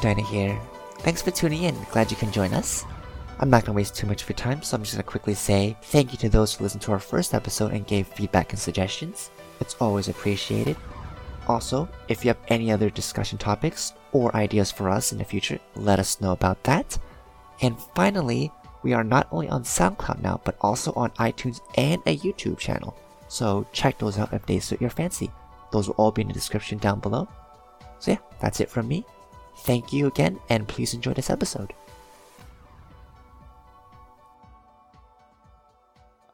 Dinah here. Thanks for tuning in. Glad you can join us. I'm not going to waste too much of your time, so I'm just going to quickly say thank you to those who listened to our first episode and gave feedback and suggestions. It's always appreciated. Also, if you have any other discussion topics or ideas for us in the future, let us know about that. And finally, we are not only on SoundCloud now, but also on iTunes and a YouTube channel. So check those out if they suit your fancy. Those will all be in the description down below. So yeah, that's it from me. Thank you again, and please enjoy this episode.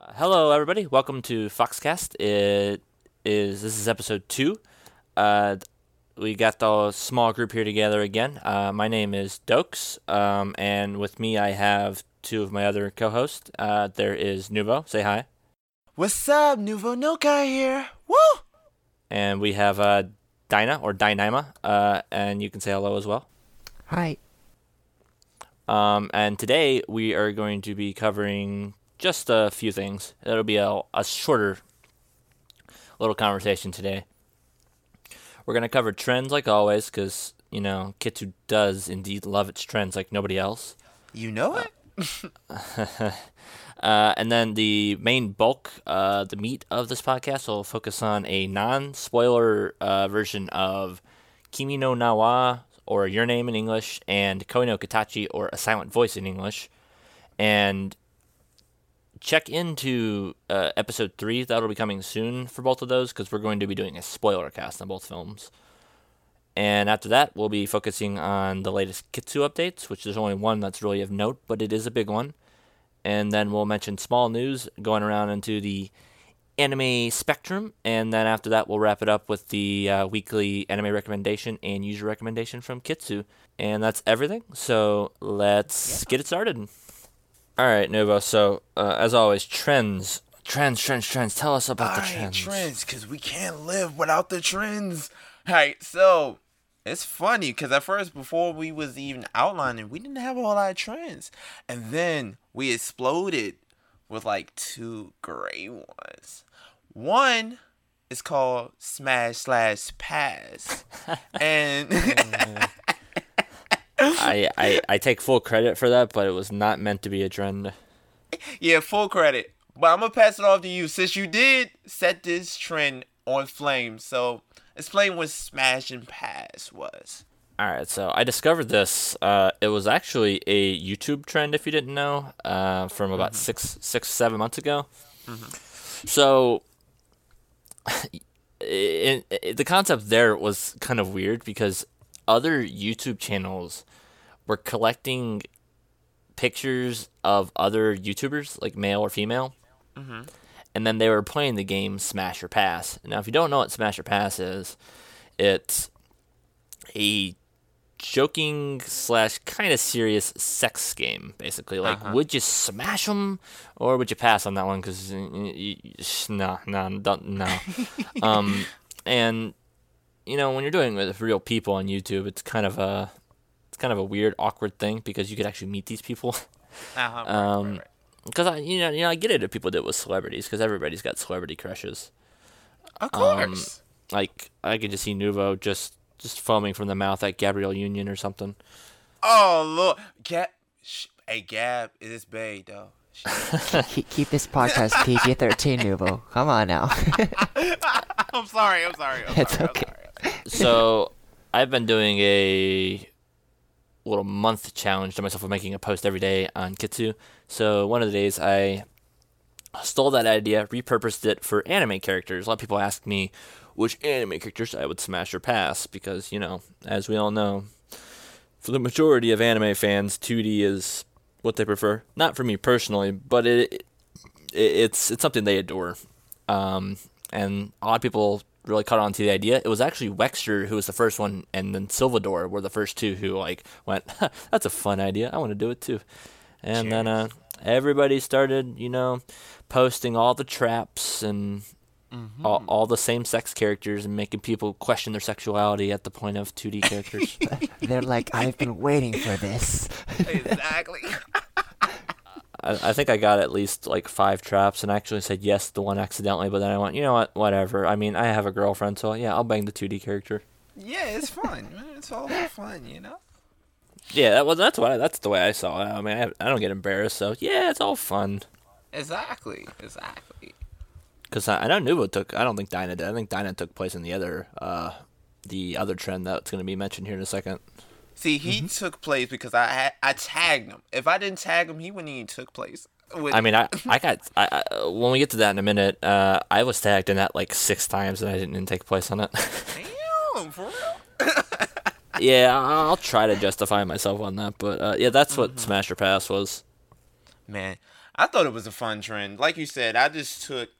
Uh, hello, everybody. Welcome to Foxcast. It is this is episode two. Uh, we got the small group here together again. Uh, my name is Dokes, um, and with me I have two of my other co-hosts. Uh, there is Nuvo. Say hi. What's up, Nuvo No Guy here? Woo! And we have uh, Dinah or Dynama, uh, and you can say hello as well. Hi. Um, and today we are going to be covering just a few things. It'll be a, a shorter little conversation today. We're going to cover trends like always because, you know, Kitsu does indeed love its trends like nobody else. You know it? Uh, and then the main bulk, uh, the meat of this podcast will focus on a non spoiler uh, version of Kimi no Na wa, or Your Name in English, and Koi no Katachi, or A Silent Voice in English. And check into uh, episode 3, that'll be coming soon for both of those, because we're going to be doing a spoiler cast on both films. And after that, we'll be focusing on the latest Kitsu updates, which there's only one that's really of note, but it is a big one and then we'll mention small news going around into the anime spectrum, and then after that we'll wrap it up with the uh, weekly anime recommendation and user recommendation from Kitsu, and that's everything. So let's yeah. get it started. All right, Novo. So uh, as always, trends, trends, trends, trends. Tell us about All the trends. Trends, because we can't live without the trends. All right, so it's funny because at first, before we was even outlining, we didn't have a whole lot of trends, and then we exploded with like two great ones. One is called Smash Slash Pass, and I, I I take full credit for that, but it was not meant to be a trend. Yeah, full credit. But I'm gonna pass it off to you since you did set this trend on flame. So explain what Smash and Pass was. All right, so I discovered this. Uh, it was actually a YouTube trend, if you didn't know, uh, from about mm-hmm. six, six, seven months ago. Mm-hmm. So, it, it, the concept there was kind of weird because other YouTube channels were collecting pictures of other YouTubers, like male or female, mm-hmm and then they were playing the game Smash or Pass. Now, if you don't know what Smash or Pass is, it's a joking slash kind of serious sex game, basically. Like, uh-huh. would you smash them or would you pass on that one? Because no, no, don't, no. um, and you know, when you're doing it with real people on YouTube, it's kind of a it's kind of a weird, awkward thing because you could actually meet these people. Uh-huh, um, right, right because I you know you know I get it if people do it with celebrities because everybody's got celebrity crushes. Of course. Um, like I could just see Nuvo just just foaming from the mouth at Gabrielle Union or something. Oh look, Gab, hey Gab, it is bae though. keep, keep this podcast PG thirteen, Nuvo. Come on now. I'm sorry. I'm sorry. I'm it's sorry, okay. Sorry. so I've been doing a little month challenge to myself of making a post every day on Kitsu. So one of the days I stole that idea, repurposed it for anime characters. A lot of people ask me which anime characters I would smash or pass because, you know, as we all know, for the majority of anime fans, 2D is what they prefer. Not for me personally, but it, it it's it's something they adore. Um, and a lot of people really caught on to the idea. It was actually Wexter who was the first one, and then Silvador were the first two who like went, "That's a fun idea. I want to do it too." And Cheers. then uh, everybody started, you know, posting all the traps and mm-hmm. all, all the same sex characters and making people question their sexuality at the point of 2D characters. They're like, I've been waiting for this. exactly. I, I think I got at least like five traps and I actually said yes to the one accidentally, but then I went, you know what, whatever. I mean, I have a girlfriend, so yeah, I'll bang the 2D character. Yeah, it's fun. it's all fun, you know? Yeah, that was that's why that's the way I saw it. I mean, I, I don't get embarrassed, so yeah, it's all fun. Exactly, exactly. Because I, I know Nuvo took. I don't think Dinah did. I think Dinah took place in the other, uh, the other trend that's going to be mentioned here in a second. See, he Mm-hmm. took place because I had, I tagged him. If I didn't tag him, he wouldn't even took place. With- I mean, I I got I, I when we get to that in a minute. Uh, I was tagged in that like six times and I didn't even take place on it. damn, for real. yeah, I'll try to justify myself on that, but uh, yeah, that's what Smash or Pass was. Man, I thought it was a fun trend. Like you said, I just took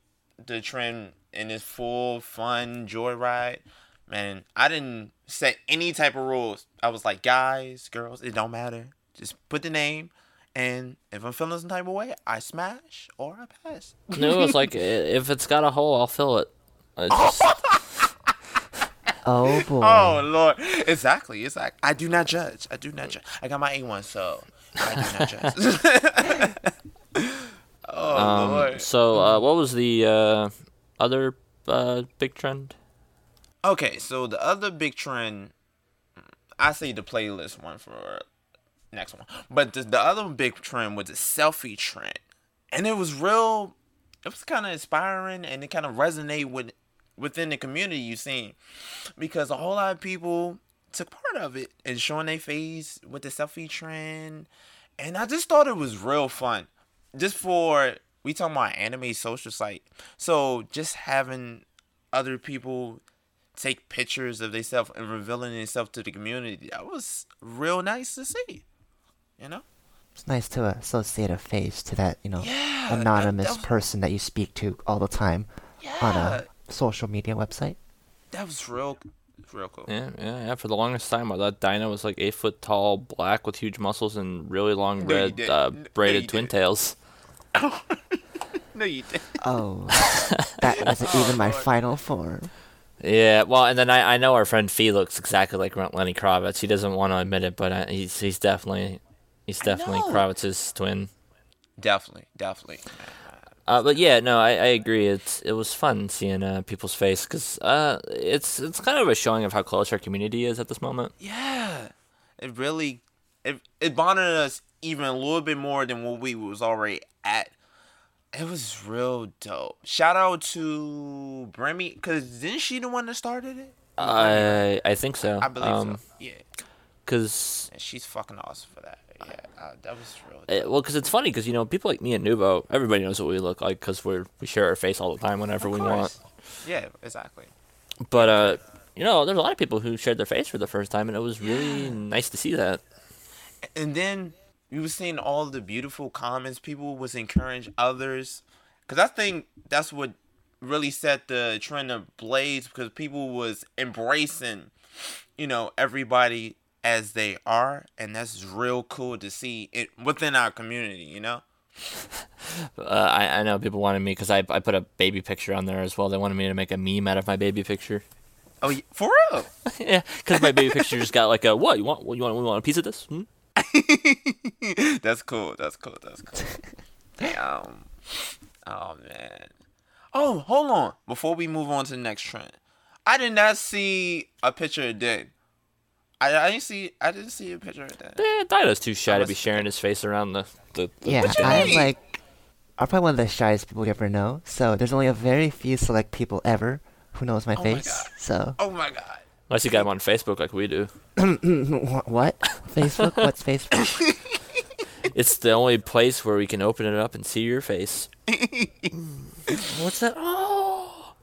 the trend in its full fun joyride. Man, I didn't set any type of rules. I was like, guys, girls, it don't matter. Just put the name, and if I'm feeling some type of way, I smash or I pass. No, it was like if it's got a hole, I'll fill it. It's just, Oh boy. Oh Lord, exactly, exactly. I do not judge. I do not judge. I got my A one, so I do not judge. oh um, Lord. so uh, what was the uh, other uh, big trend? Okay, so the other big trend, I say the playlist one for next one, but the, the other big trend was the selfie trend, and it was real. It was kind of inspiring, and it kind of resonate with within the community you've seen, because a whole lot of people took part of it and showing their face with the selfie trend, and I just thought it was real fun, just for we talking about anime social site, so just having other people take pictures of themselves and revealing themselves to the community. That was real nice to see. You know? It's nice to associate a face to that, you know, Yeah, anonymous that was- person that you speak to all the time on a social media website. That was real real cool. Yeah, yeah, yeah. For the longest time, I thought Dinah was like eight foot tall, black with huge muscles and really long No, red uh, braided you twin didn't. tails. No you did. Oh, that wasn't even my final form. Yeah, well, and then I, I know our friend Fee looks exactly like Lenny Kravitz. He doesn't want to admit it, but uh, he's he's definitely he's definitely. Kravitz's twin. Definitely, definitely. Uh, but yeah, no, I, I agree. It's it was fun seeing uh, people's face because uh, it's it's kind of a showing of how close our community is at this moment. Yeah. It really it it bonded us even a little bit more than what we was already at. It was real dope. Shout out to Bremy, cause didn't she the one that started it? I I think so. I believe um, so. Yeah, Because and she's fucking awesome for that. Yeah, uh, that was real. Uh, dope. well, because it's funny because you know people like me and Nuvo, everybody knows what we look like because we're we share our face all the time whenever Of we want. Yeah, exactly. But uh, you know, there's a lot of people who shared their face for the first time, and it was really nice to see that. And then we were seeing all the beautiful comments. People was encourage others, because I think that's what really set the trend ablaze. Because people was embracing, you know, everybody as they are, and that's real cool to see it within our community. You know. Uh, I I know people wanted me because I I put a baby picture on there as well. They wanted me to make a meme out of my baby picture. Oh, yeah, for real. yeah, because my baby picture just got like a what you want? What, you want? You want a piece of this? Hmm? that's cool. That's cool. That's cool. Damn. Oh man. Oh, hold on. Before we move on to the next trend, I did not see a picture of Den. I, I didn't see. I didn't see a picture of that. Eh, Dido's too shy to be sharing his face around the the. the Yeah, I'm like, I'm probably one of the shyest people you ever know. So there's only a very few select people ever who knows my Oh my face. God. so Oh my god. Unless you got him on Facebook like we do. What? Facebook? What's Facebook? It's the only place where we can open it up and see your face. What's that? Oh,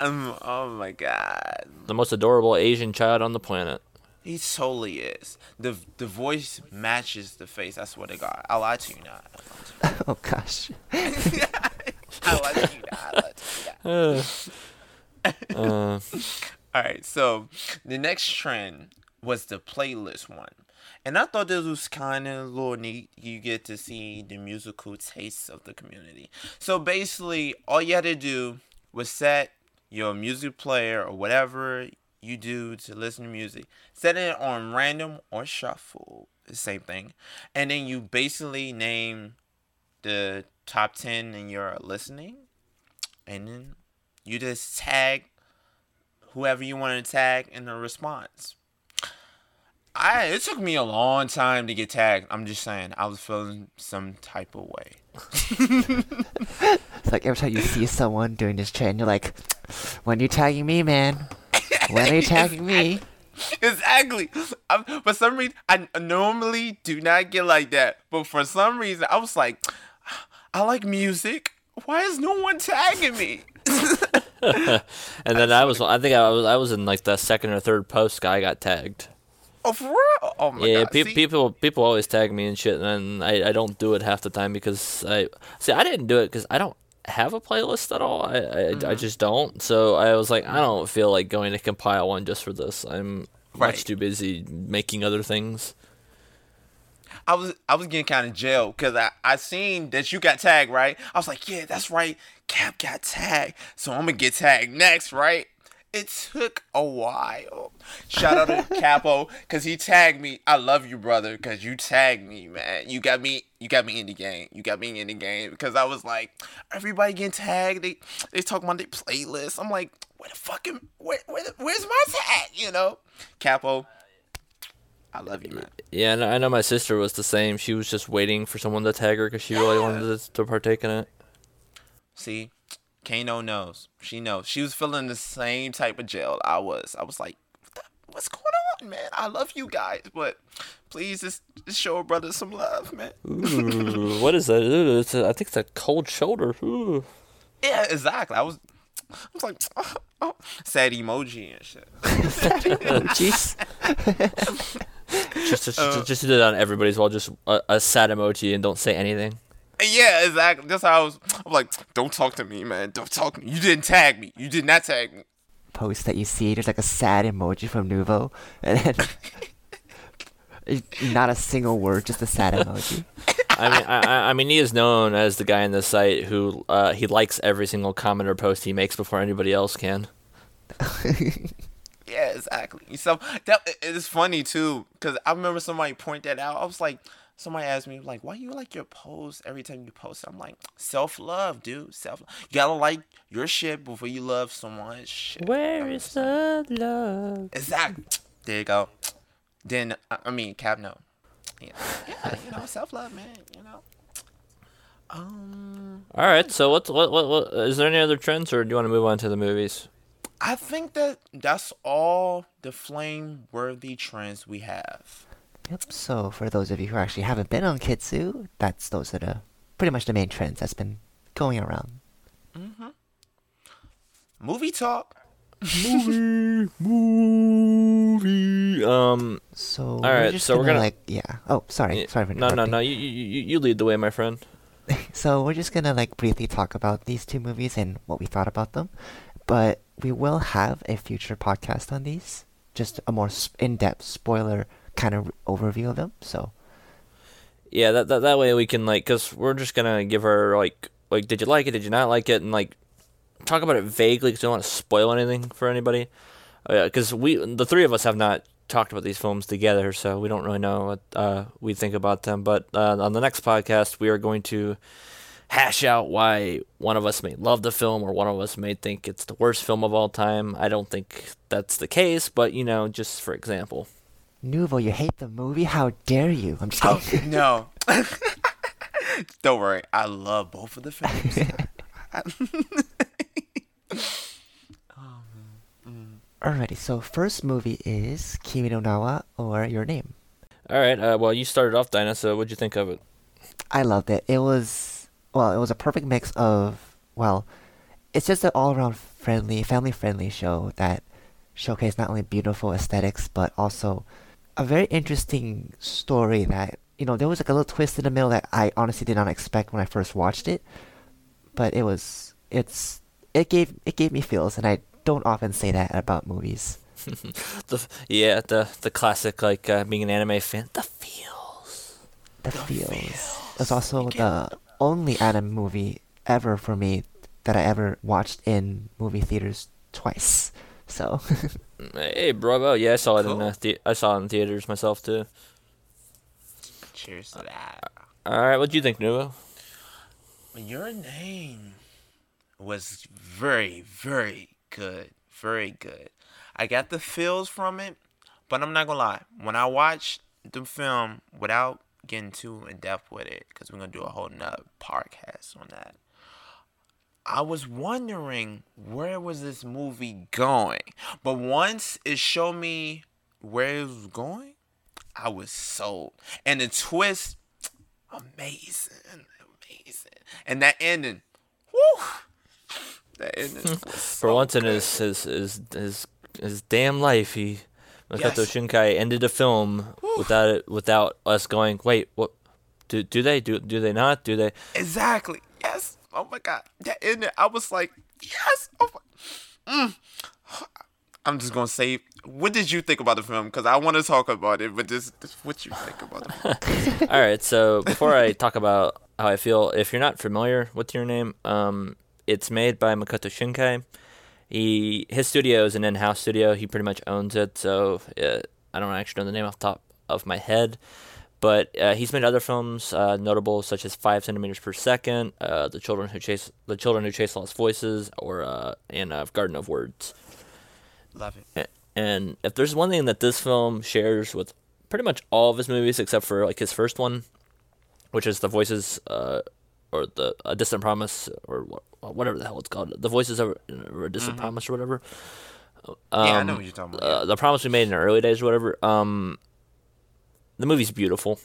Um. Oh my god. the most adorable Asian child on the planet. He totally is. the The voice matches the face. I swear to God. I lied to you now. oh gosh. I lied to you now. I lied to you now. Uh, All right, so the next trend was the playlist one. And I thought this was kind of a little neat. You get to see the musical tastes of the community. So basically, all you had to do was set your music player or whatever you do to listen to music, set it on random or shuffle, same thing. And then you basically name the top 10 in your listening. And then you just tag whoever you want to tag in the response. I it took me a long time to get tagged. I'm just saying, I was feeling some type of way. It's like every time you see someone doing this trend, you're like, when you tagging me, man? When are you tagging me? exactly. i for some reason, I normally do not get like that, but for some reason, I was like, I like music. Why is no one tagging me? and then I was, I think I was, I was in like the second or third post. Guy got tagged. Oh, for real? Oh my yeah, god. pe- See? people people always tag me and shit, and I, I don't do it half the time because I see I didn't do it because I don't have a playlist at all. I, I, I Mm-hmm. just don't. So I was like, I don't feel like going to compile one just for this. I'm Right. much too busy making other things. I was I was getting kind of jail because I, I seen that you got tagged, right? I was like, yeah, that's right. Cap got tagged, so I'm gonna get tagged next, right? It took a while. Shout out to Capo because he tagged me. I love you, brother, because you tagged me, man. You got me. You got me in the game. You got me in the game because I was like, everybody getting tagged. They they talking about their playlist. I'm like, where the fucking where, where the, where's my tag? You know, Capo. I love you, man. Yeah, and I know my sister was the same. She was just waiting for someone to tag her because she really wanted to, to partake in it. See, Kano knows. She knows. She was feeling the same type of jail I was. I was like, what the, what's going on, man? I love you guys, but please just, just show a brother some love, man. Ooh, what is that? Ooh, it's a, I think it's a cold shoulder. Ooh. Yeah, exactly. I was, I was like, oh, oh, sad emoji and shit. Jeez. Just, just, Uh, just, just do that on everybody's wall. Just a, a sad emoji and don't say anything. Yeah, exactly. That's how I was. I'm like, don't talk to me, man. Don't talk to me. You didn't tag me. You did not tag me. Post that you see, there's like a sad emoji from Nuvo, and then not a single word, just a sad emoji. I mean, I, I- I mean, he is known as the guy on the site who uh, he likes every single comment or post he makes before anybody else can. Yeah, exactly. So that it is funny too, cause I remember somebody point that out. I was like, somebody asked me like, why you like your post every time you post? I'm like, self love, dude. Self. You gotta like your shit before you love someone's shit. Where is the love? Exactly. There you go. Then I mean, Cap, no. Yeah, yeah you know, self love, man. You know. Um, All right. So what, what, what, what? Is there any other trends, or do you want to move on to the movies? I think that that's all the flame worthy trends we have. Yep. So for those of you who actually haven't been on Kitsu, that's those that are the pretty much the main trends that's been going around. Movie talk. movie, movie. Um. So All we're right, just so we're gonna, gonna- like yeah. Oh, sorry, sorry for no, no, no. You, you, you lead the way, my friend. So we're just gonna like briefly talk about these two movies and what we thought about them, but we will have a future podcast on these, just a more in-depth spoiler kind of overview of them. So Yeah, that, that that way we can like, cause we're just gonna give her like, like, did you like it? Did you not like it? And like, talk about it vaguely, cause we don't want to spoil anything for anybody. Uh, cause we, the three of us, have not talked about these films together, so we don't really know what uh, we think about them. But uh, on the next podcast, we are going to hash out why one of us may love the film or one of us may think it's the worst film of all time. I don't think that's the case, but you know, just for example. Nuvo, you hate the movie? How dare you? I'm just Oh kidding. no. Don't worry. I love both of the films. Alrighty, so first movie is Kimi no Na wa or Your Name. All right, uh, well, you started off, Dinah. So what'd you think of it? I loved it. It was well, it was a perfect mix of well, it's just an all-around friendly, family-friendly show that showcased not only beautiful aesthetics but also a very interesting story that you know there was like a little twist in the middle that I honestly did not expect when I first watched it, but it was it's it gave it gave me feels and I don't often say that about movies. The yeah, the the classic like uh, being an anime fan. The feels. The feels. It's also the only anime movie ever for me that I ever watched in movie theaters twice. So Hey, bravo! Yeah, I saw it in Cool. uh, the- I saw it in theaters myself too. Cheers to that. All right, what do you think, Nuvo? Your name was very, very good. Very good. I got the feels from it, But I'm not gonna lie. When I watched the film without getting too in depth with it, because we're gonna do a whole nother podcast on that. I was wondering where was this movie going, but once it showed me where it was going, I was sold. And the twist, amazing, amazing, and that ending, whoo, that ending. For so once in his his his his, his damn life, he Makoto Yes. Shinkai ended a film without it without us going. Wait, what? Do do they do do they not do they? Exactly. Oh my god. That it, I was like, yes. Oh my. Mm. I'm just gonna say, what did you think about the film? Because I want to talk about it, but just, just what you think about it. All right, so before I talk about how I feel, if you're not familiar with your name, um, it's made by Makoto Shinkai. He his studio is an in-house studio. He pretty much owns it. So uh, I don't actually know the name off the top of my head, but uh, he's made other films uh, notable such as Five Centimeters Per Second, uh, The Children Who Chase The Children Who Chase Lost Voices, or uh, and uh, Garden of Words. Love it. And if there's one thing that this film shares with pretty much all of his movies, except for like his first one, which is the voices, uh, or the A Distant Promise, or wha- whatever the hell it's called, the voices of or a Distant Promise or whatever. yeah, I know Um, what you're talking about. Uh, the promise we made in the early days, or whatever. Um, the movie's beautiful,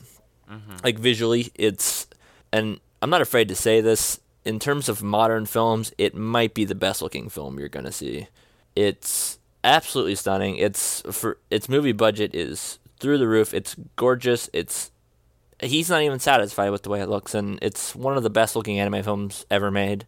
like visually, it's, and I'm not afraid to say this. In terms of modern films, it might be the best looking film you're gonna see. It's absolutely stunning. It's for its movie budget is through the roof. It's gorgeous. It's he's not even satisfied with the way it looks, and it's one of the best looking anime films ever made.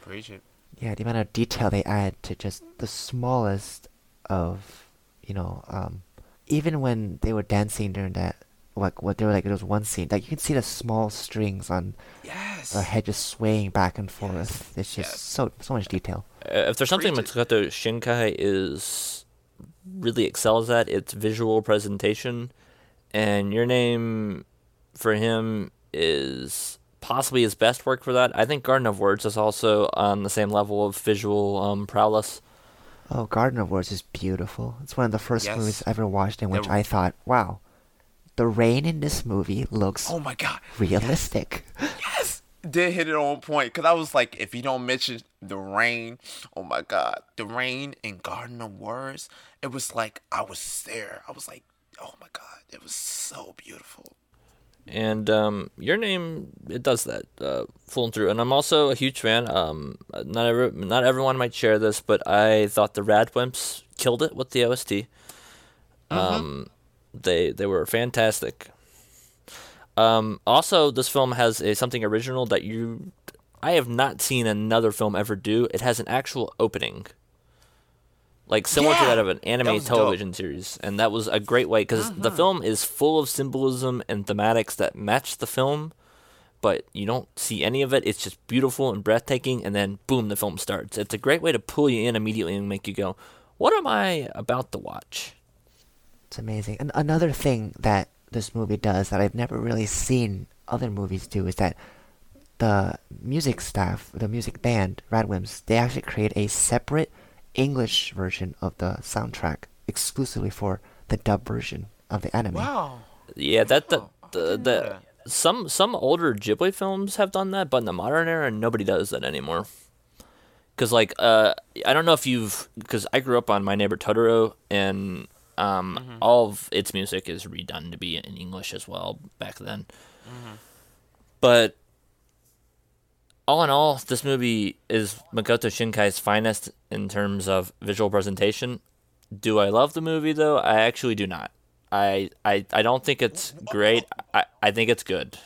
Preach it. Yeah, the amount of detail they add to just the smallest of, you know, um, even when they were dancing during that, like what they were like, there was one scene like you can see the small strings on Yes. their head just swaying back and forth. It's just Yes. so so much detail. Uh, if there's something Preach it. Matsukato Shinkai is really excels at, it's visual presentation, and your name for him is possibly his best work for that. I think Garden of Words is also on the same level of visual um, prowess. Oh, Garden of Words is beautiful. It's one of the first Yes. movies I ever watched in which The- I thought, wow, the rain in this movie looks Oh my god. realistic. Yes. Did hit it on point because I was like, if you don't mention the rain, oh my god, the rain in Garden of Words, it was like I was there. I was like, oh my god, it was so beautiful. And um, your name it does that uh, full and through. And I'm also a huge fan. Um, not every, not everyone might share this, but I thought the Radwimps killed it with the OST. Um, they they were fantastic. Um, also, this film has a something original that you I have not seen another film ever do. It has an actual opening. Like similar to that of an anime that was dope. Uh-huh. television series, and that was a great way because the film is full of symbolism and thematics that match the film, but you don't see any of it. It's just beautiful and breathtaking, and then boom, the film starts. It's a great way to pull you in immediately and make you go, "What am I about to watch?" It's amazing. And another thing that this movie does that I've never really seen other movies do is that the music staff, the music band, Radwimps, they actually create a separate English version of the soundtrack exclusively for the dub version of the anime. Wow. Yeah, that the Oh, the, didn't the some some older Ghibli films have done that, but in the modern era, nobody does that anymore. Cause like uh, I don't know if you've because I grew up on My Neighbor Totoro, and um, Mm-hmm. all of its music is redone to be in English as well back then. Mm-hmm. But all in all, this movie is Makoto Shinkai's finest in terms of visual presentation. Do I love the movie though? I actually do not. I I, I don't think it's great. I, I think it's good.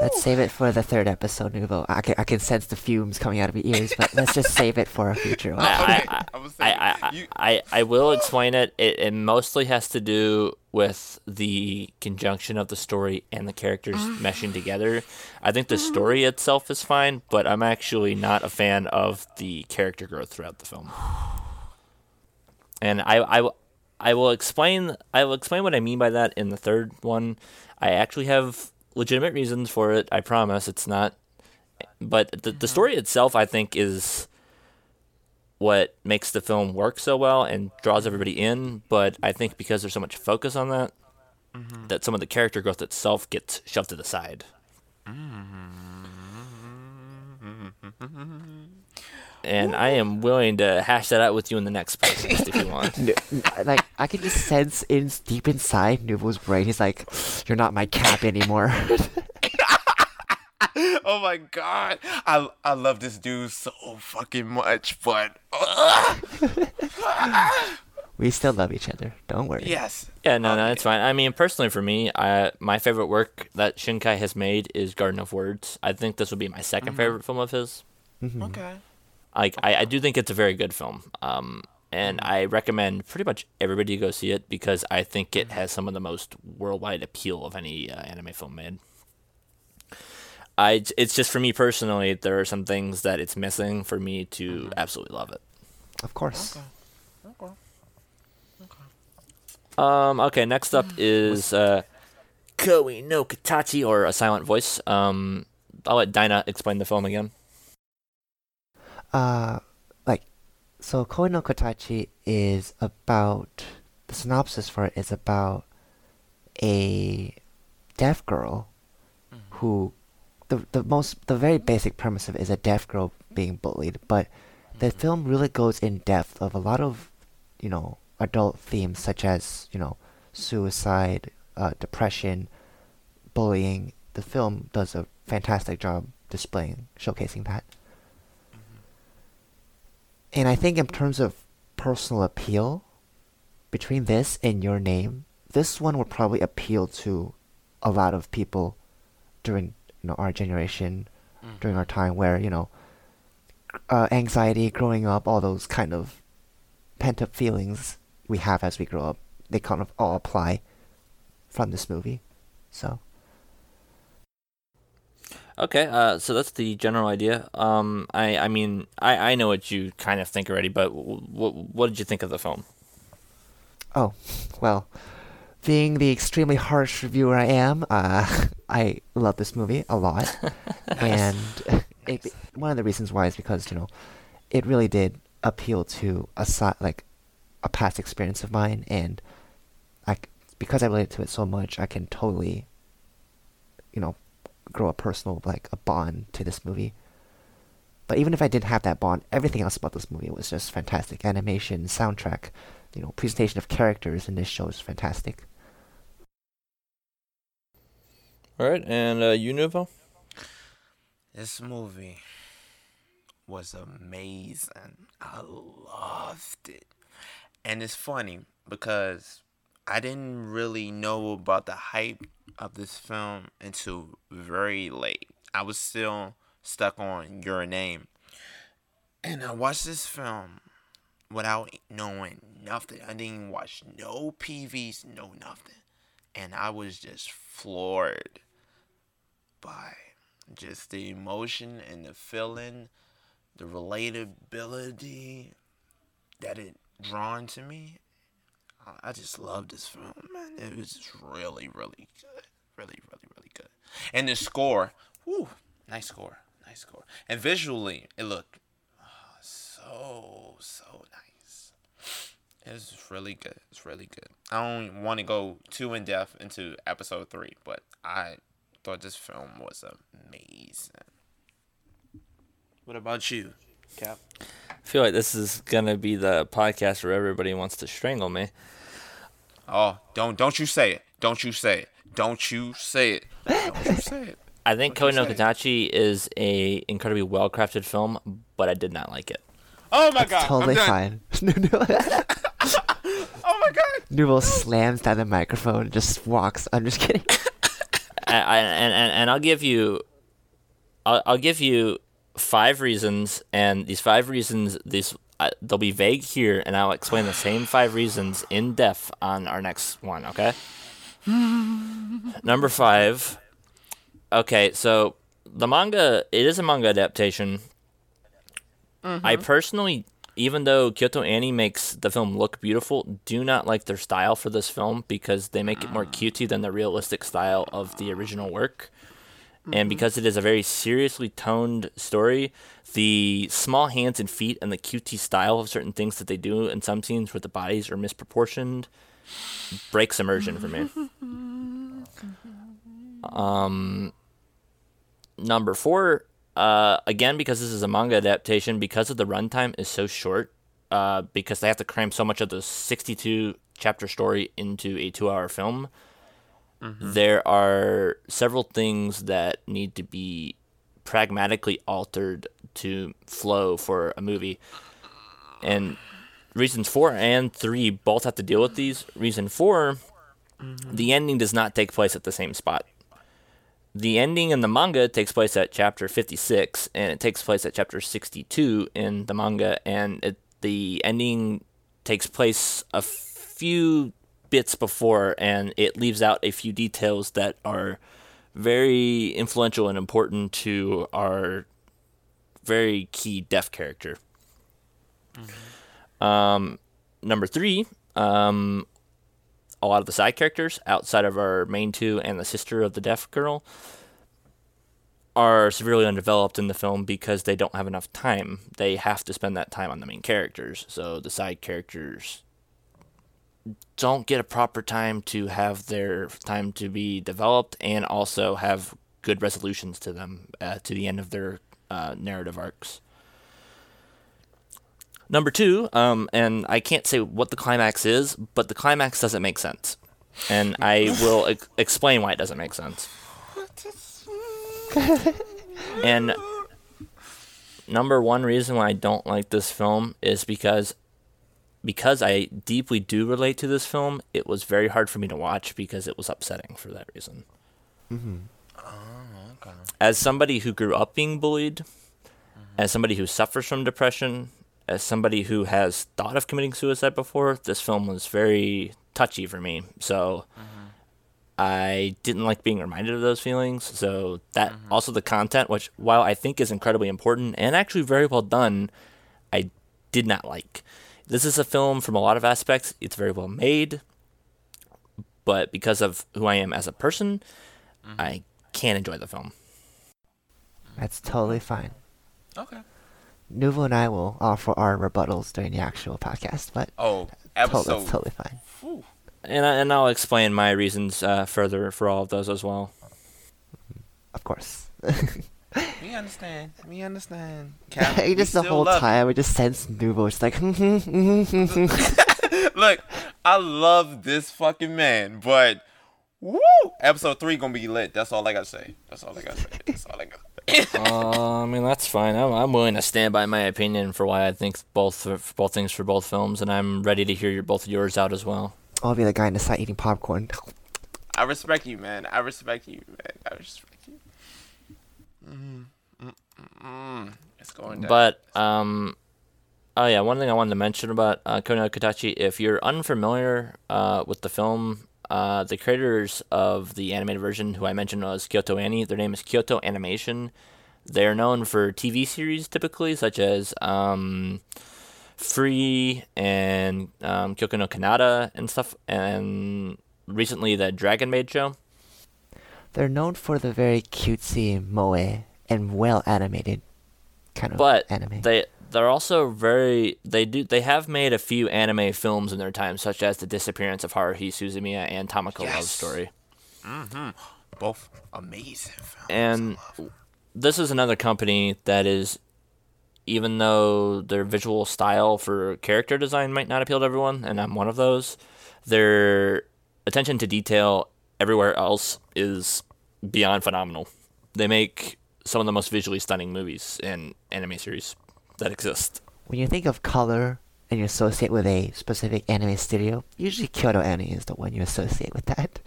Let's save it for the third episode, Nuvo. I can, I can sense the fumes coming out of your ears, but let's just save it for a future one. I, I, I I, I, I, I, I will explain it. it. It mostly has to do with the conjunction of the story and the characters ah. meshing together. I think the mm-hmm. story itself is fine, but I'm actually not a fan of the character growth throughout the film. And I, I, will- I will explain. I will explain what I mean by that in the third one. I actually have legitimate reasons for it. I promise it's not. But the the uh-huh. story itself, I think, is what makes the film work so well and draws everybody in. But I think because there's so much focus on that, mm-hmm. that some of the character growth itself gets shoved to the side. Mm-hmm. And I am willing to hash that out with you in the next podcast if you want. N- n- like I can just sense in deep inside Nuvo's brain. He's like, "You're not my cap anymore." oh my god, I I love this dude so fucking much, but we still love each other. Don't worry. yes, Yeah, no, no, um, Okay. that's fine. I mean, personally for me, I my favorite work that Shinkai has made is Garden of Words. I think this would be my 2nd mm-hmm. favorite film of his. Mm-hmm. okay. Like, I, I do think it's a very good film. Um, and mm-hmm. I recommend pretty much everybody go see it because I think it has some of the most worldwide appeal of any uh, anime film made. I, it's just for me personally, there are some things that it's missing for me to absolutely love it. Of course. Okay. Okay. Um, okay, next up is uh, Koi no Katachi, or A Silent Voice. Um, I'll let Dinah explain the film again. Uh, like, so Koi no Kotachi is about the synopsis for it is about a deaf girl who the the most the very basic premise of it is a deaf girl being bullied, but the film really goes in depth of a lot of you know adult themes such as you know suicide, uh, depression, bullying. The film does a fantastic job displaying showcasing that. And I think in terms of personal appeal, between this and Your Name, this one would probably appeal to a lot of people during you know our generation, during our time where you know uh, anxiety, growing up, all those kind of pent up feelings we have as we grow up, they kind of all apply from this movie. So Okay, uh, so that's the general idea. Um, I, I mean, I, I know what you kind of think already, but w- w- what did you think of the film? Oh, well, being the extremely harsh reviewer I am, uh, I love this movie a lot, and it, one of the reasons why is because you know, it really did appeal to a si- like a past experience of mine, and I because I related to it so much, I can totally, you know, grow a personal like a bond to this movie. But even if I didn't have that bond, everything else about this movie was just fantastic. Animation, soundtrack, you know, presentation of characters in this show is fantastic. All right, and uh, you, Nuvo? This movie was amazing. I loved it. And it's funny because I didn't really know about the hype of this film until very late. I was still stuck on Your Name. And I watched this film without knowing nothing. I didn't watch no PVs, no nothing. And I was just floored by just the emotion and the feeling, the relatability that it drawn to me. I- just love this film, man. It was just really, really good. Really, really, really good. And the score, whoo, nice score, nice score. And visually, it looked so, so nice. It's really good. It's really good. I don't want to go too in depth into episode three, but I thought this film was amazing. What about you, Cap? I feel like this is gonna be the podcast where everybody wants to strangle me. Oh, don't don't you say it. Don't you say it. Don't you say it. Don't you say it. I think Koi no? Katachi is a incredibly well crafted film, but I did not like it. Oh my god. totally I'm fine. Oh my god. Newell slams down the microphone and just walks. I'm just kidding. I, I, and, and and I'll give you, I'll, I'll give you five reasons, and these five reasons, these uh, they'll be vague here, and I'll explain the same five reasons in depth on our next one. Okay. Number five. Okay, so the manga it is a manga adaptation. I mm-hmm. personally, even though Kyoto Annie makes the film look beautiful, do not like their style for this film because they make it more ah. cutesy than the realistic style of the original work. And mm-hmm. because it is a very seriously toned story, the small hands and feet and the cutesy style of certain things that they do in some scenes where the bodies are misproportioned breaks immersion for me. Um, number four, uh, again, because this is a manga adaptation, because of the runtime is so short, uh, because they have to cram so much of the 62 chapter story into a two hour film, there are several things that need to be pragmatically altered to flow for a movie. And reasons four and three both have to deal with these. Reason 4 the ending does not take place at the same spot. The ending in the manga takes place at chapter 56, and it takes place at chapter 62 in the manga, and it, the ending takes place a few bits before, and it leaves out a few details that are very influential and important to our very key deaf character. Um, number three, um, a lot of the side characters outside of our main two and the sister of the deaf girl are severely undeveloped in the film because they don't have enough time. They have to spend that time on the main characters. So the side characters don't get a proper time to have their time to be developed and also have good resolutions to them uh, to the end of their uh, narrative arcs. Number two, um, and I can't say what the climax is, but the climax doesn't make sense. And I will ex- explain why it doesn't make sense. and number one reason why I don't like this film is because because I deeply do relate to this film, it was very hard for me to watch because it was upsetting for that reason. As somebody who grew up being bullied, as somebody who suffers from depression, as somebody who has thought of committing suicide before, this film was very touchy for me. So I didn't like being reminded of those feelings. So that mm-hmm. also the content, which while I think is incredibly important and actually very well done, I did not like. This is a film from a lot of aspects. It's very well made, but because of who I am as a person, mm-hmm. I can't enjoy the film. That's totally fine. Okay. Nuvo and I will offer our rebuttals during the actual podcast, but Oh, to- episode. that's totally fine. Whew. And I, and I'll explain my reasons uh, further for all of those as well. Of course. We understand. We understand. he Cap, we just the whole love you. time we just sense Nuvo It's like Look, I love this fucking man, but woo! Episode three gonna be lit. That's all I gotta say. That's all I gotta say. That's all I gotta say. Uh, I mean that's fine. I'm, I'm willing to stand by my opinion for why I think both for both things for both films, and I'm ready to hear your both of yours out as well. I'll be the guy in the side eating popcorn. I respect you, man. I respect you, man. I respect you. Mm, mm, mm, mm. It's going down. But um, oh yeah, one thing I wanted to mention about uh, Kono Katachi, if you're unfamiliar uh, with the film, uh, the creators of the animated version, who I mentioned was Kyoto Annie, their name is Kyoto Animation. They're known for TV series typically, such as um, Free and um, Kyoukai no Kanata and stuff, and recently the Dragon Maid show. They're known for the very cutesy moe and well animated kind of but anime. they they're also very they do they have made a few anime films in their time, such as the disappearance of Haruhi Suzumiya and Tamako Love Story. Yes. Story. Mm-hmm. both amazing films. And this is another company that is, even though their visual style for character design might not appeal to everyone, and I'm one of those, their attention to detail everywhere else is beyond phenomenal. They make some of the most visually stunning movies in anime series that exist. when you think of color and you associate with a specific anime studio, usually Kyoto Anime is the one you associate with that.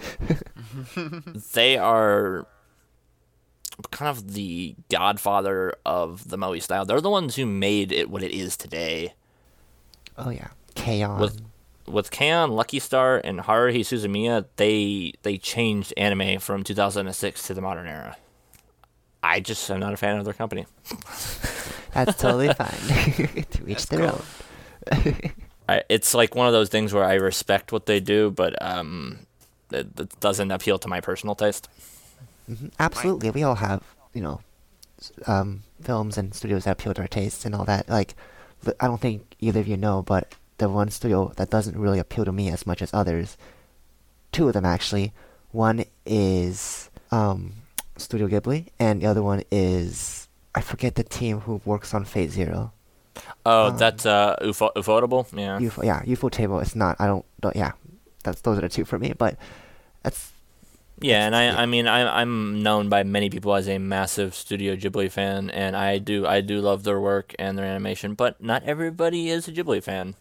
they are kind of the godfather of the Moe style. They're the ones who made it what it is today. oh yeah, K-On! With with K-On, Lucky Star, and Haruhi Suzumiya, they they changed anime from 2006 to the modern era. I just am not a fan of their company. That's totally fine. to each their own. I, it's like one of those things where I respect what they do, but um, it, it doesn't appeal to my personal taste. hmm Absolutely, we all have you know um, films and studios that appeal to our tastes and all that. Like, I don't think either of you know, but the one studio that doesn't really appeal to me as much as others, two of them actually. One is um, Studio Ghibli, and the other one is I forget the team who works on Fate Zero. Oh, Um, that's uh, UFO- Ufotable? Yeah. UFO, yeah, UFO Table. It's not. I don't. don't yeah, that's those are the two for me. But that's Yeah, and Yeah. I, I mean, I, I'm known by many people as a massive Studio Ghibli fan, and I do, I do love their work and their animation, but not everybody is a Ghibli fan.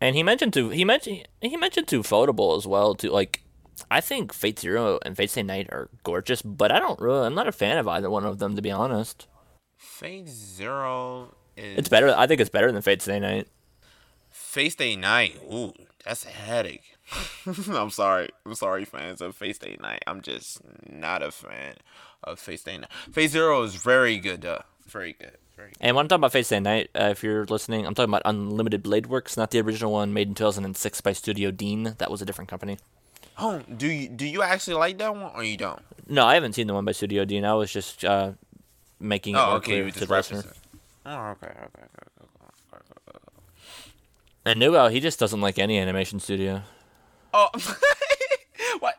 And he mentioned to, he mentioned, he mentioned to Foldable as well. To like, I think Fate Zero and Fate Stay Night are gorgeous, but I don't really, I'm not a fan of either one of them to be honest. Fate Zero is It's better, I think it's better than Fate Stay Night. Fate Day Night. Ooh, that's a headache. I'm sorry. I'm sorry, fans of Fate Day Night. I'm just not a fan of Fate Day Night. Fate Zero is very good, though. Very good. Very good. And when I'm talking about Fate Stay Night, uh, if you're listening, I'm talking about Unlimited Blade Works, not the original one made in 2006 by Studio Deen. That was a different company. Oh, do you do you actually like that one or you don't? No, I haven't seen the one by Studio Deen. I was just uh, making it Oh, okay. clear to the listener. Oh, okay. Okay. Okay. okay, okay, okay. And Nuvo, he just doesn't like any animation studio. Oh, what?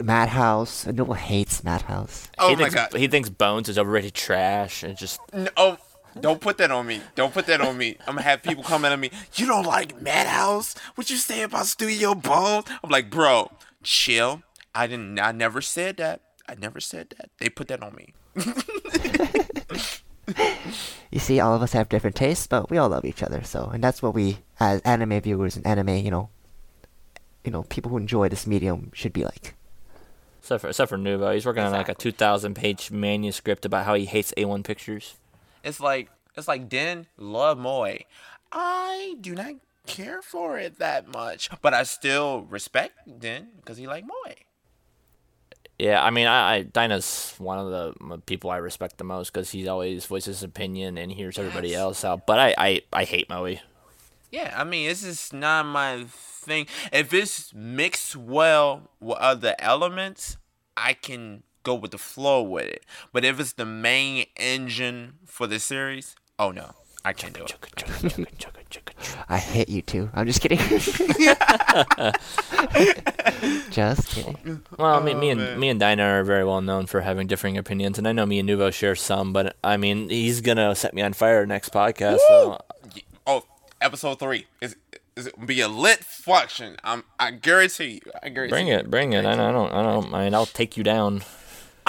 Madhouse. Nuvo hates Madhouse. Oh he my thinks, god. He thinks Bones is overrated trash and just No, oh, don't put that on me. Don't put that on me. I'm gonna have people coming at me. You don't like Madhouse? What you say about Studio Bones? I'm like, bro, chill. I didn't. I never said that. I never said that. They put that on me. You see, all of us have different tastes, but we all love each other. So, and that's what we, as anime viewers and anime, you know, you know, people who enjoy this medium should be like. except for except for Nuvo. He's working on like a 2,000 page manuscript about how he hates A1 Pictures. It's like it's like Den love Moe. I do not care for it that much, but I still respect Den because he like Moe. Yeah, I mean, I, I Dinah's one of the people I respect the most because he always voices his opinion and hears everybody else out. But I, I, I hate Moe. Yeah, I mean, it's just not my thing. If it's mixed well with other elements, I can go with the flow with it. But if it's the main engine for the series, oh no, I can't do it. I hate you too. I'm just kidding. just kidding. Well, me, oh, me Oh, and man. me and Dinah are very well known for having differing opinions, and I know me and Nuvo share some. But I mean, he's gonna set me on fire next podcast. So Oh, episode three is is it be a lit function. I'm I guarantee you. I guarantee. bring it, bring it. I, I don't, I don't. I mean, I'll take you down.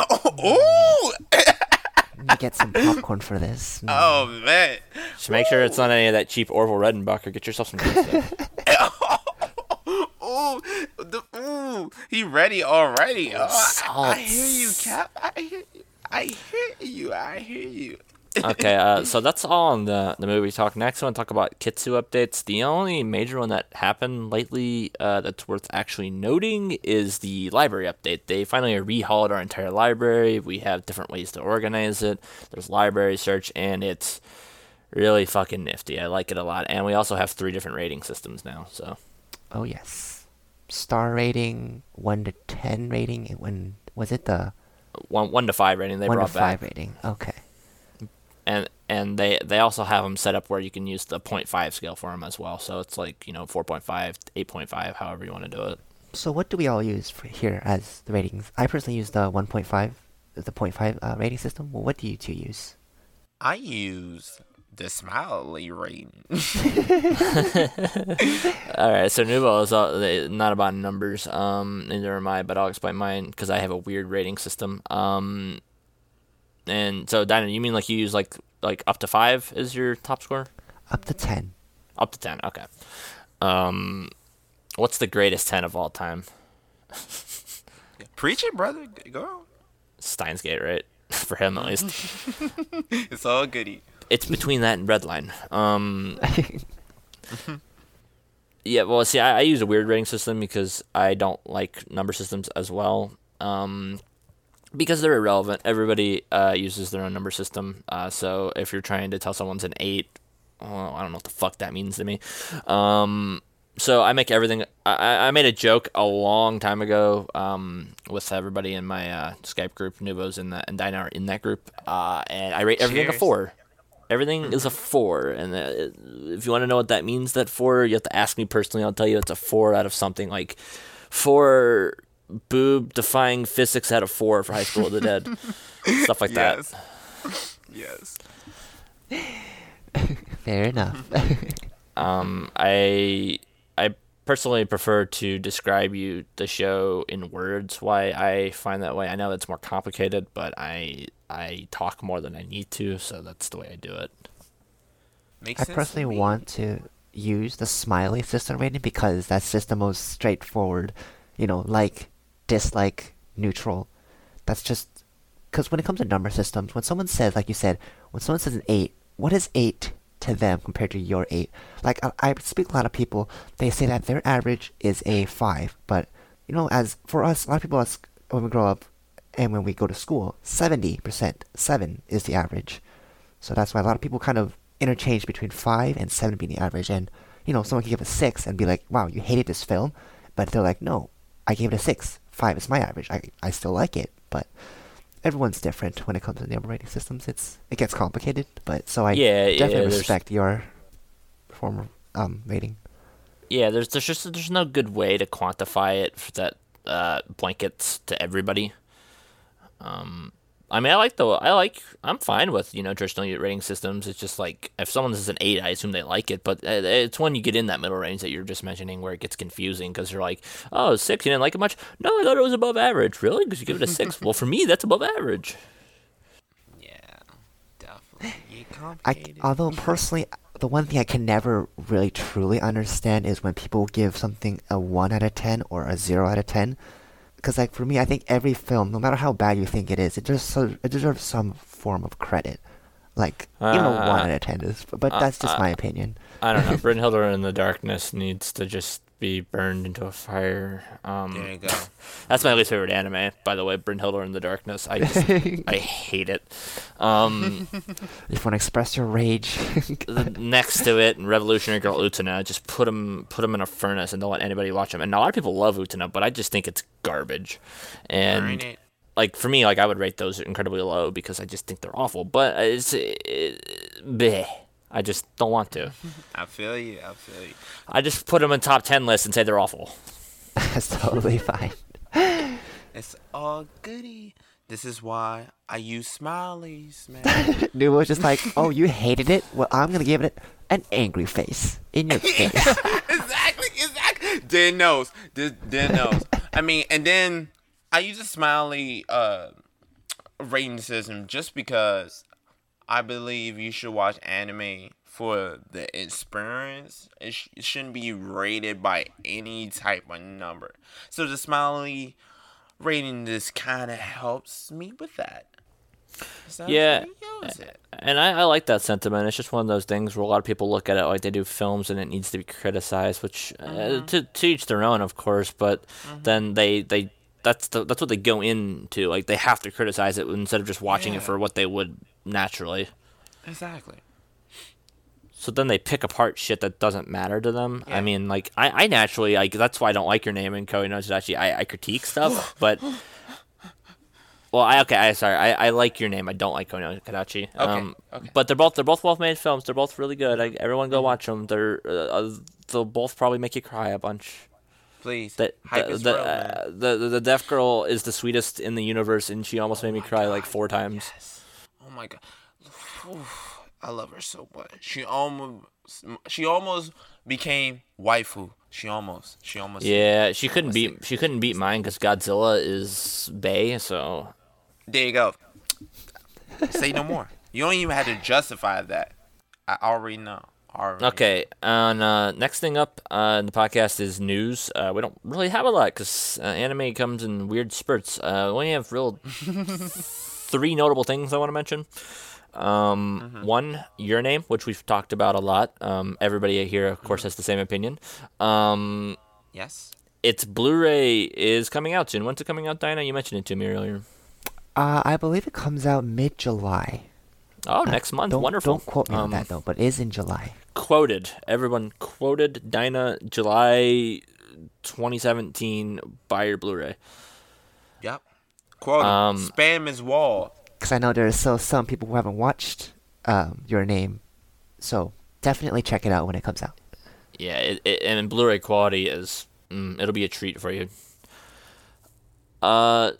Oh, ooh. Let me get some popcorn for this. Oh man. Just make sure it's not any of that cheap Orville Redenbacher. Get yourself some good stuff. Ooh, the, ooh, he ready already. Oh, I, I hear you, Cap. I hear you. I hear you. I hear you. Okay, uh, so that's all on the the movie talk. Next, I want to talk about Kitsu updates. The only major one that happened lately uh, that's worth actually noting is the library update. They finally rehauled our entire library. We have different ways to organize it. There's library search, and it's really fucking nifty. I like it a lot. And we also have three different rating systems now. So Oh yes, star rating one to ten rating. When was it the one one to five rating they one to brought back. five rating? Okay. And and they they also have them set up where you can use the 0.5 scale for them as well. So it's like you know 4.5, 8.5, however you want to do it. So what do we all use for here as the ratings? I personally use the 1.5, the 0.5 uh, rating system. Well, what do you two use? I use the smiley rating. All right, so Nuvo is uh, they- not about numbers. Um, neither am I, but I'll explain mine because I have a weird rating system. Um, and so Dinah, you mean like you use like like up to five is your top score? Up to ten. Up to ten, okay. Um, what's the greatest ten of all time? Preach it, brother. Go on. Steins Gate, right? For him at least. It's all goody. it's between that and Redline. Um, yeah, well, see, I, I use a weird rating system because I don't like number systems as well. Um, because they're irrelevant. Everybody uh, uses their own number system. Uh, so if you're trying to tell someone's an eight, I don't know what the fuck that means to me. Um, so I make everything. I, I made a joke a long time ago um, with everybody in my uh, Skype group. Nubos and and Dinah are in that group, uh, and I rate everything a four. Everything is a four, and uh, if you want to know what that means, that four, you have to ask me personally. I'll tell you it's a four out of something like four boob defying physics out of four for High School of the Dead, stuff like that. Yes. Yes. Fair enough. Um, I I personally prefer to describe you the show in words. Why I find that way. I know it's more complicated, but I I talk more than I need to, so that's the way I do it. Makes sense. I sense personally to want to use the smiley system rating because that's just the most straightforward, you know, like, dislike, neutral. That's just because when it comes to number systems, when someone says, like you said, when someone says an eight, what is eight to them compared to your eight? Like I, I speak to a lot of people, they say that their average is a five, but you know, as for us, a lot of people, as when we grow up and when we go to school, seventy percent, seven is the average. So that's why a lot of people kind of interchange between five and seven being the average. And you know, someone can give a six and be like, "Wow, you hated this film," but they're like, "No, I gave it a six. Five is my average. I I still like it." But everyone's different when it comes to number rating systems. It's it gets complicated, but so I Yeah, yeah, definitely there's- respect your form of um rating. Yeah, there's there's just there's no good way to quantify it for that uh, blankets to everybody. Um, I mean, I like the I like I'm fine with you know traditional rating systems. It's just like if someone says an eight, I assume they like it. But uh, it's when you get in that middle range that you're just mentioning where it gets confusing because you're like, oh, six, you didn't like it much. No, I thought it was above average. Really? Because you give it a six. well, for me, that's above average. Yeah, definitely. You I, although personally, the one thing I can never really truly understand is when people give something a 1 out of 10 or a 0 out of 10. Because, like, for me, I think every film, no matter how bad you think it is, it just so, it deserves some form of credit. Like, you know 1 Uh, out of 10 is, but that's just my opinion. I don't know. Brynhildr in the darkness needs to just be burned into a fire. Um, there you go. That's my least favorite anime, by the way. Brynhildr in the Darkness. I just, I hate it. Um, If you want to express your rage, next to it, Revolutionary Girl Utena, just put them, put 'em in a furnace and don't let anybody watch them. And a lot of people love Utena, but I just think it's garbage. And like for me, like I would rate those incredibly low because I just think they're awful. But it's, it, bleh. I just don't want to. I feel you. I feel you. I just put them in top ten lists and say they're awful. that's totally fine. It's all goody. This is why I use smileys, man. Nuvo was just like, oh, you hated it? Well, I'm going to give it an angry face. In your face. exactly, exactly. Dan knows. Dan Dan knows. I mean, and then I use a smiley uh rating system just because I believe you should watch anime for the experience. It, sh- it shouldn't be rated by any type of number. So the smiley rating just kind of helps me with that. So Yeah. why I use it. And I, I like that sentiment. It's just one of those things where a lot of people look at it like they do films and it needs to be criticized, which uh, to, to each their own, of course. But then they they that's the, that's what they go into. Like they have to criticize it instead of just watching Yeah. it for what they would naturally. Exactly. So then they pick apart shit that doesn't matter to them. I mean, like I, I naturally like that's why I don't like your name and Cody knows actually I, I critique stuff, but well, I okay, I sorry, I, I like your name. I don't like Koe no Katachi. Um, okay. But they're both they're both well made films. They're both really good. I, everyone go watch them. They're uh, uh, they'll both probably make you cry a bunch. Please. The the the, real, uh, the, the the deaf girl is the sweetest in the universe, and she almost made me cry like four times. Yes. Oh my god. Oof, I love her so much. She almost she almost became waifu. She almost. She almost Yeah, she couldn't beat she couldn't beat mine because Godzilla is Bay. So There you go. Say no more. You don't even have to justify that. I already know. Already. Okay, and uh, next thing up uh, in the podcast is news. Uh, we don't really have a lot because uh, anime comes in weird spurts. Uh, we only have real three notable things I want to mention. Um, One, your name, which we've talked about a lot. Um, everybody here, of course, has the same opinion. Um, Yes. its Blu-ray is coming out soon. When's it coming out, Dinah? You mentioned it to me earlier. Uh, I believe it comes out mid July. Oh, next month. Don't, Wonderful. Don't quote me on Um, that though, but it is in July. Quoted. Everyone quoted Dinah July 2017. Buy your Blu-ray. Yep. Quote. Um, Spam his wall. Because I know there are still some people who haven't watched um, Your Name, so definitely check it out when it comes out. Yeah, it, it, and Blu-ray quality is mm, it'll be a treat for you. Uh,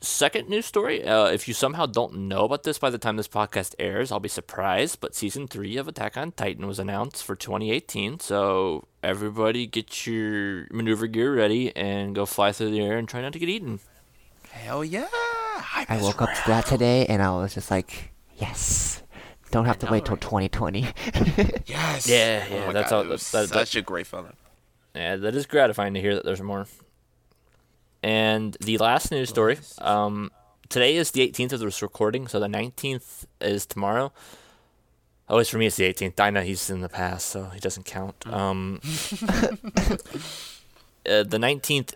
second news story. Uh, if you somehow don't know about this by the time this podcast airs, I'll be surprised. But season three of Attack on Titan was announced for 2018. So everybody, get your maneuver gear ready and go fly through the air and try not to get eaten. Hell yeah. Hype I is woke up to that today, and I was just like, yes. Don't have to know, wait till right? 2020. Yes. Yeah, Oh yeah, my that's God, all- it was that- that- such a great feeling. Yeah, that is gratifying to hear that there's more. And the last news story. Um, today is the 18th of this recording, so the 19th is tomorrow. It's for me. It's the 18th. Dinah, he's in the past, so he doesn't count. Um, uh, the 19th,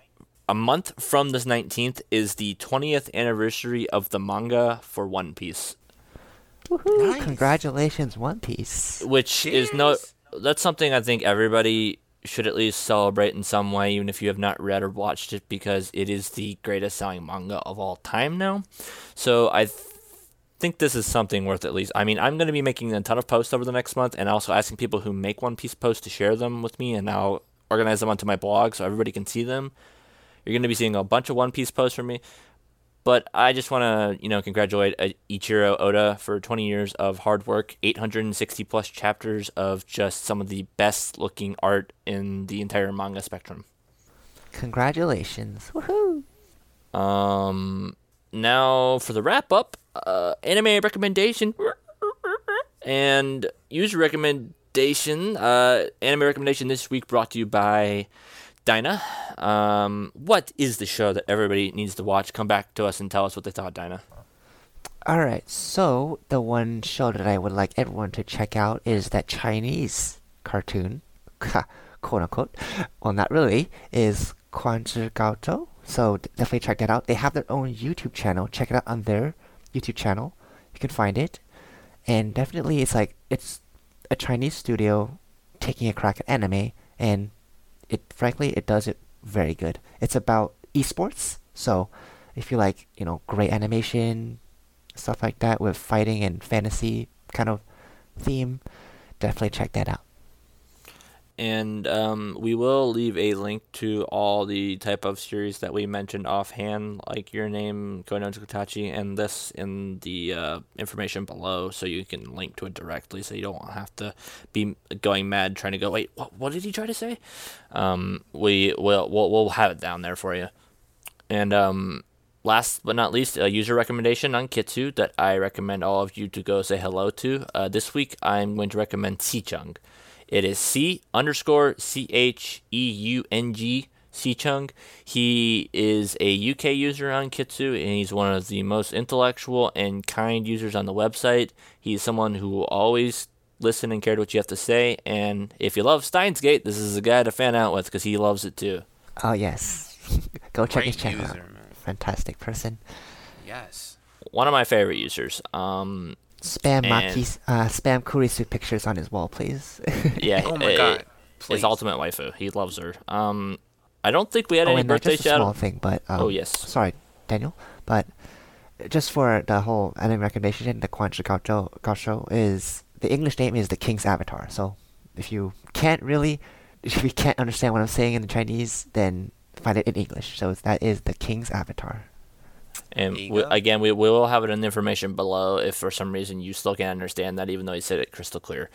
a month from this 19th, is the 20th anniversary of the manga for One Piece, Woohoo! Nice. Congratulations, One Piece. which is no. That's something I think everybody should at least celebrate in some way, even if you have not read or watched it, because it is the greatest selling manga of all time now. So I th- think this is something worth at least. I mean, I'm going to be making a ton of posts over the next month, and also asking people who make One Piece posts to share them with me, and I'll organize them onto my blog so everybody can see them. You're going to be seeing a bunch of One Piece posts from me. But I just want to, you know, congratulate uh, Ichiro Oda for 20 years of hard work, 860 plus chapters of just some of the best looking art in the entire manga spectrum. Congratulations. Woohoo! Um, now for the wrap up, uh, anime recommendation and user recommendation. Uh, anime recommendation this week brought to you by Dinah. Um, what is the show that everybody needs to watch? Come back to us and tell us what they thought, Dinah. Alright, so the one show that I would like everyone to check out is that Chinese cartoon, quote unquote. Well, not really, is Quanzhi So definitely check that out. They have their own YouTube channel. Check it out on their YouTube channel. You can find it. And definitely, it's like, it's a Chinese studio taking a crack at anime, and it, frankly, it does it very good. It's about esports, so if you like, you know, great animation, stuff like that with fighting and fantasy kind of theme, definitely check that out. And um, we will leave a link to all the type of series that we mentioned offhand, like your name, Koe no Katachi, and this in the uh, information below, so you can link to it directly, so you don't have to be going mad trying to go. Wait, what? What did he try to say? Um, we will we'll, we'll have it down there for you. And um, last but not least, a user recommendation on Kitsu that I recommend all of you to go say hello to. Uh, this week, I'm going to recommend Sichung. It is C underscore C H E U N G Sichung. He is a UK user on Kitsu, and he's one of the most intellectual and kind users on the website. He's someone who will always listen and care what you have to say. And if you love Steins Gate, this is a guy to fan out with because he loves it too. Oh yes, go check his channel user, man. Fantastic person. Yes. One of my favorite users. Um, Spam And- Makise, uh, spam Kurisu pictures on his wall, please. yeah, Oh my god. Please. his ultimate waifu. He loves her. Um, I don't think we had oh, any and birthday just a small thing, but um, Oh, yes. sorry, Daniel, but just for the whole anime recommendation, the Quanzhi Gao Gaoshou is the English name is the King's Avatar. So if you can't really, if you can't understand what I'm saying in the Chinese, then find it in English. So that is the King's Avatar. And we, again, we, we will have it in the information below if for some reason you still can't understand that, even though he said it crystal clear.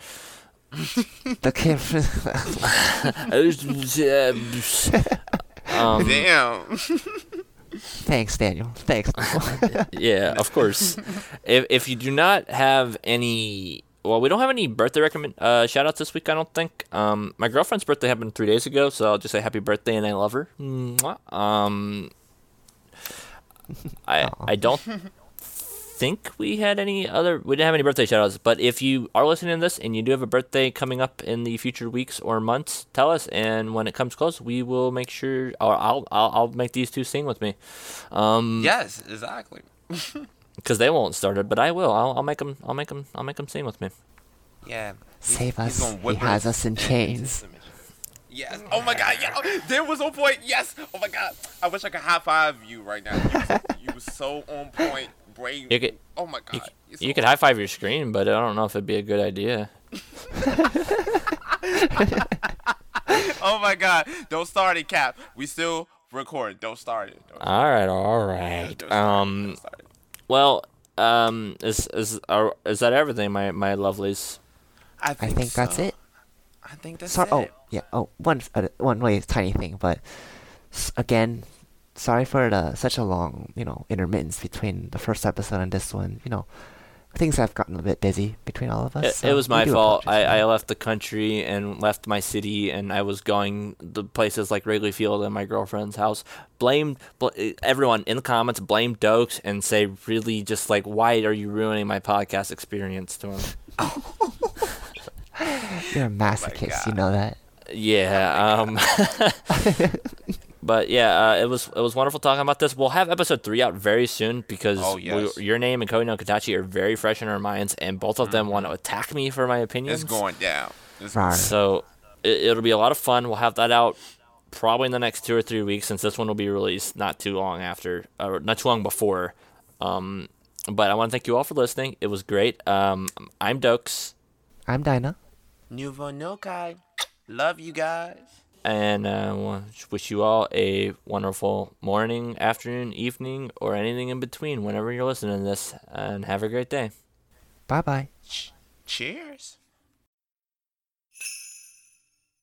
The king. um, Damn. Thanks, Daniel. Thanks. yeah, of course. if if you do not have any, well, we don't have any birthday recommend uh, shout outs this week. I don't think. Um, my girlfriend's birthday happened three days ago, so I'll just say happy birthday and I love her. Mwah. Um, I I don't think we had any other. We didn't have any birthday shout outs. But if you are listening to this and you do have a birthday coming up in the future weeks or months, tell us. And when it comes close, we will make sure. Or I'll I'll, I'll make these two sing with me. Um, yes, exactly. because they won't start it, but I will. I'll, I'll make them. I'll make them. I'll make them sing with me. Yeah. Save he's us. He has us in chains. Submission. Yes. Oh my God. Yeah. There was no point. Yes. Oh my God. I wish I could high five you right now. You, was- you was so on point. Brave. You could- Oh my God. You, You're you could high five your screen, but I don't know if it'd be a good idea. Oh my God! Don't start it, Cap. We still record. Don't start it. Don't All right, all start Don't start it. Um, Don't start it. well, um, is is are, is that everything, my my lovelies? I I think, think that's it. I think that's Sorry. Oh, it. yeah. Oh, one uh, one really tiny thing, but s- again, sorry for the such a long, you know, intermittence between the first episode and this one. You know, things have gotten a bit busy between all of us. It, so it was my fault. I, I left the country and left my city, and I was going the places like Wrigley Field and my girlfriend's house. Blame bl- everyone in the comments. Blame Dokes and say really just like why are you ruining my podcast experience to him? You're a masochist. you know that. Yeah. Um. but yeah, uh, it was it was wonderful talking about this. We'll have episode three out very soon because Oh, we- your name and Koe no Katachi are very fresh in our minds, and both of them want to attack me for my opinions. It's going down. It's Rar. So it, it'll be a lot of fun. We'll have that out probably in the next two or three weeks, since this one will be released not too long after, or not too long before. Um, but I want to thank you all for listening. It was great. Um, I'm Dokes, I'm Dinah. Nuvo Nokai. Love you guys. and uh, wish you all a wonderful morning, afternoon, evening, or anything in between whenever you're listening to this. And have a great day. Bye bye. Cheers.